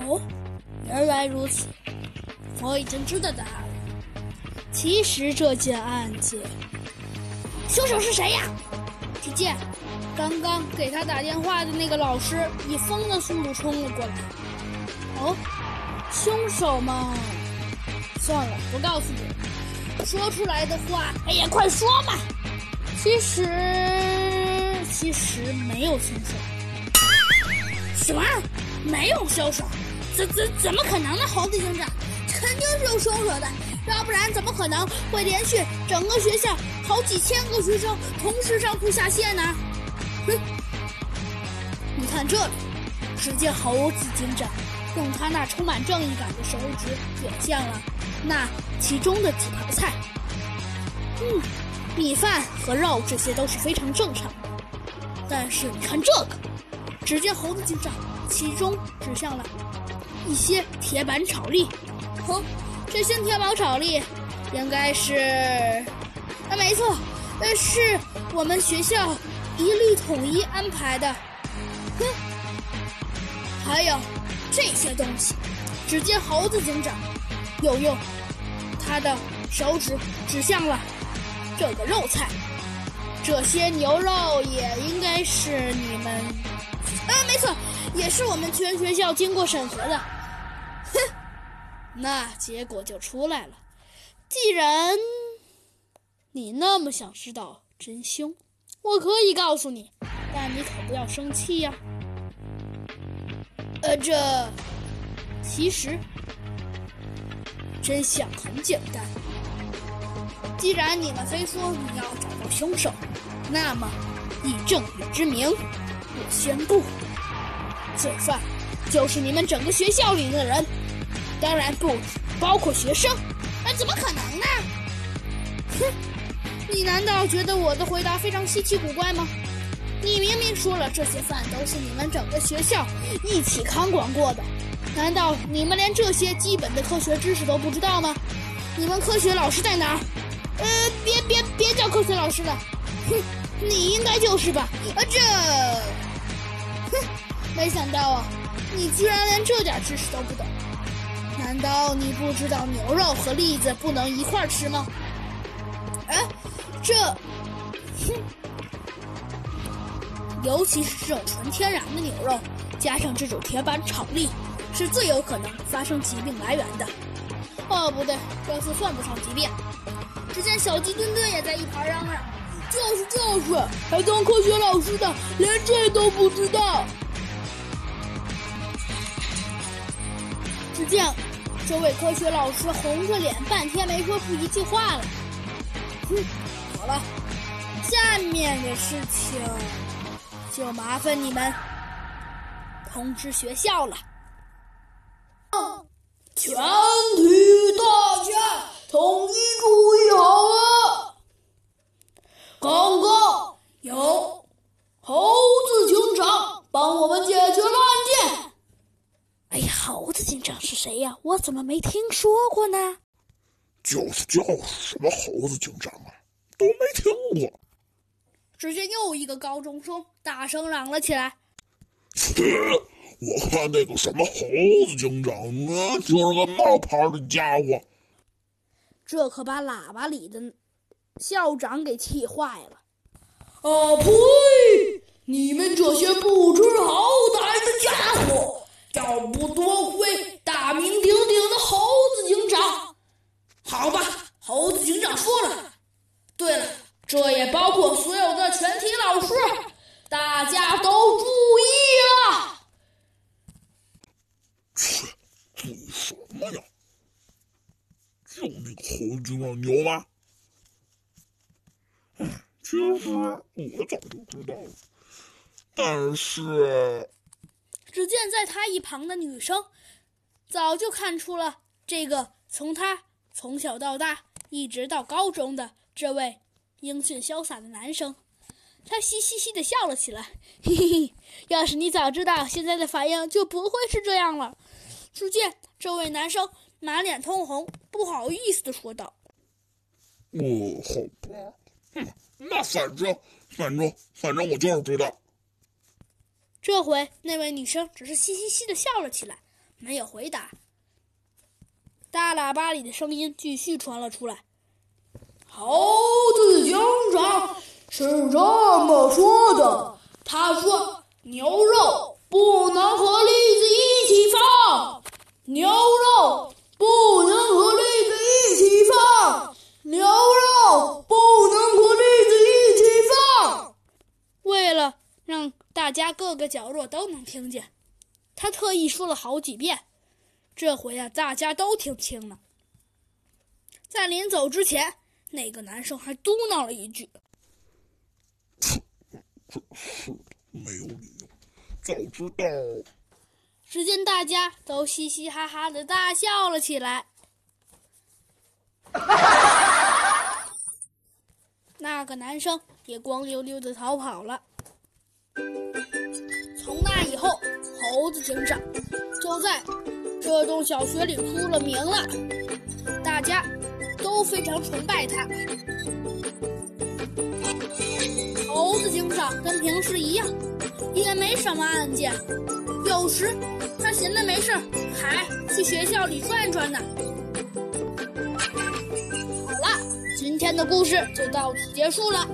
哦，原来如此，我已经知道答案了。其实这件案子，凶手是谁呀？只见刚刚给他打电话的那个老师以风的速度冲了过来。哦，凶手嘛，算了，不告诉你。说出来的话，哎呀，快说嘛！其实，其实没有凶手。什么？没有凶手？怎怎怎么可能呢？猴子警长，肯定是有凶手的，要不然怎么可能会连续整个学校好几千个学生同时上吐下泻呢？哼！你看这里，只见猴子警长用他那充满正义感的手指点向了那其中的几盘菜。嗯，米饭和肉这些都是非常正常的，但是你看这个，只见猴子警长其中指向了。一些铁板炒栗，哦，这些铁板炒栗应该是，啊，没错，呃，是我们学校一律统一安排的。哼，还有这些东西，只见猴子警长又用他的手指指向了这个肉菜，这些牛肉也应该是你们，啊，没错，也是我们全学校经过审核的。那结果就出来了。既然你那么想知道真凶，我可以告诉你，但你可不要生气呀。呃，这其实真相很简单。既然你们非说你要找到凶手，那么以正义之名，我宣布，罪犯。就是你们整个学校里的人，当然不包括学生。那怎么可能呢？哼！你难道觉得我的回答非常稀奇古怪吗？你明明说了这些饭都是你们整个学校一起看管过的，难道你们连这些基本的科学知识都不知道吗？你们科学老师在哪儿？呃，别别别叫科学老师了！哼，你应该就是吧？啊，这，哼，没想到啊！你居然连这点知识都不懂？难道你不知道牛肉和栗子不能一块儿吃吗？哎，这，哼，尤其是这种纯天然的牛肉，加上这种铁板炒栗，是最有可能发生疾病来源的。哦，不对，这次算不上疾病。只见小鸡墩墩也在一旁嚷嚷：“就是就是，还当科学老师的连这都不知道。”只见这位科学老师红着脸，半天没说出一句话来。哼，好了，下面的事情就麻烦你们通知学校了。全体大家统一注意好了，刚刚有猴子警长帮我们解决了案件。哎呀，猴子警长是谁呀？我怎么没听说过呢？就是就是，什么猴子警长啊，都没听过。只见又一个高中生大声嚷了起来：“切！我看那个什么猴子警长啊，就是个冒牌的家伙。”这可把喇叭里的校长给气坏了。啊呸！你们这些不知好歹的家伙！要不多亏大名鼎鼎的猴子警长，好吧，猴子警长说了。对了，这也包括所有的全体老师，大家都注意了。切，注意什么呀？就那个猴子警长牛吗？哎，其实我早就知道了，但是。只见在他一旁的女生，早就看出了这个从他从小到大一直到高中的这位英俊潇洒的男生，他嘻嘻嘻的笑了起来。嘿嘿嘿，要是你早知道，现在的反应就不会是这样了。只见这位男生满脸通红，不好意思的说道：“哦，好吧，哼，那反正反正反正我就是知道。”这回那位女生只是嘻嘻嘻的笑了起来，没有回答。大喇叭里的声音继续传了出来：“猴子警长是这么说的，他说牛肉不能和栗子一起放，牛肉不能和栗子一起放，牛肉不能和栗子一起放。”为了让大家各个角落都能听见，他特意说了好几遍。这回啊，大家都听清了。在临走之前，那个男生还嘟囔了一句：“真是没有理由，早知道。”只见大家都嘻嘻哈哈的大笑了起来。那个男生也光溜溜的逃跑了。从那以后，猴子警长就在。这栋小学里出了名了，大家都非常崇拜他。猴子警长跟平时一样，也没什么案件，有时他闲的没事还去学校里转转呢。好了，今天的故事就到此结束了。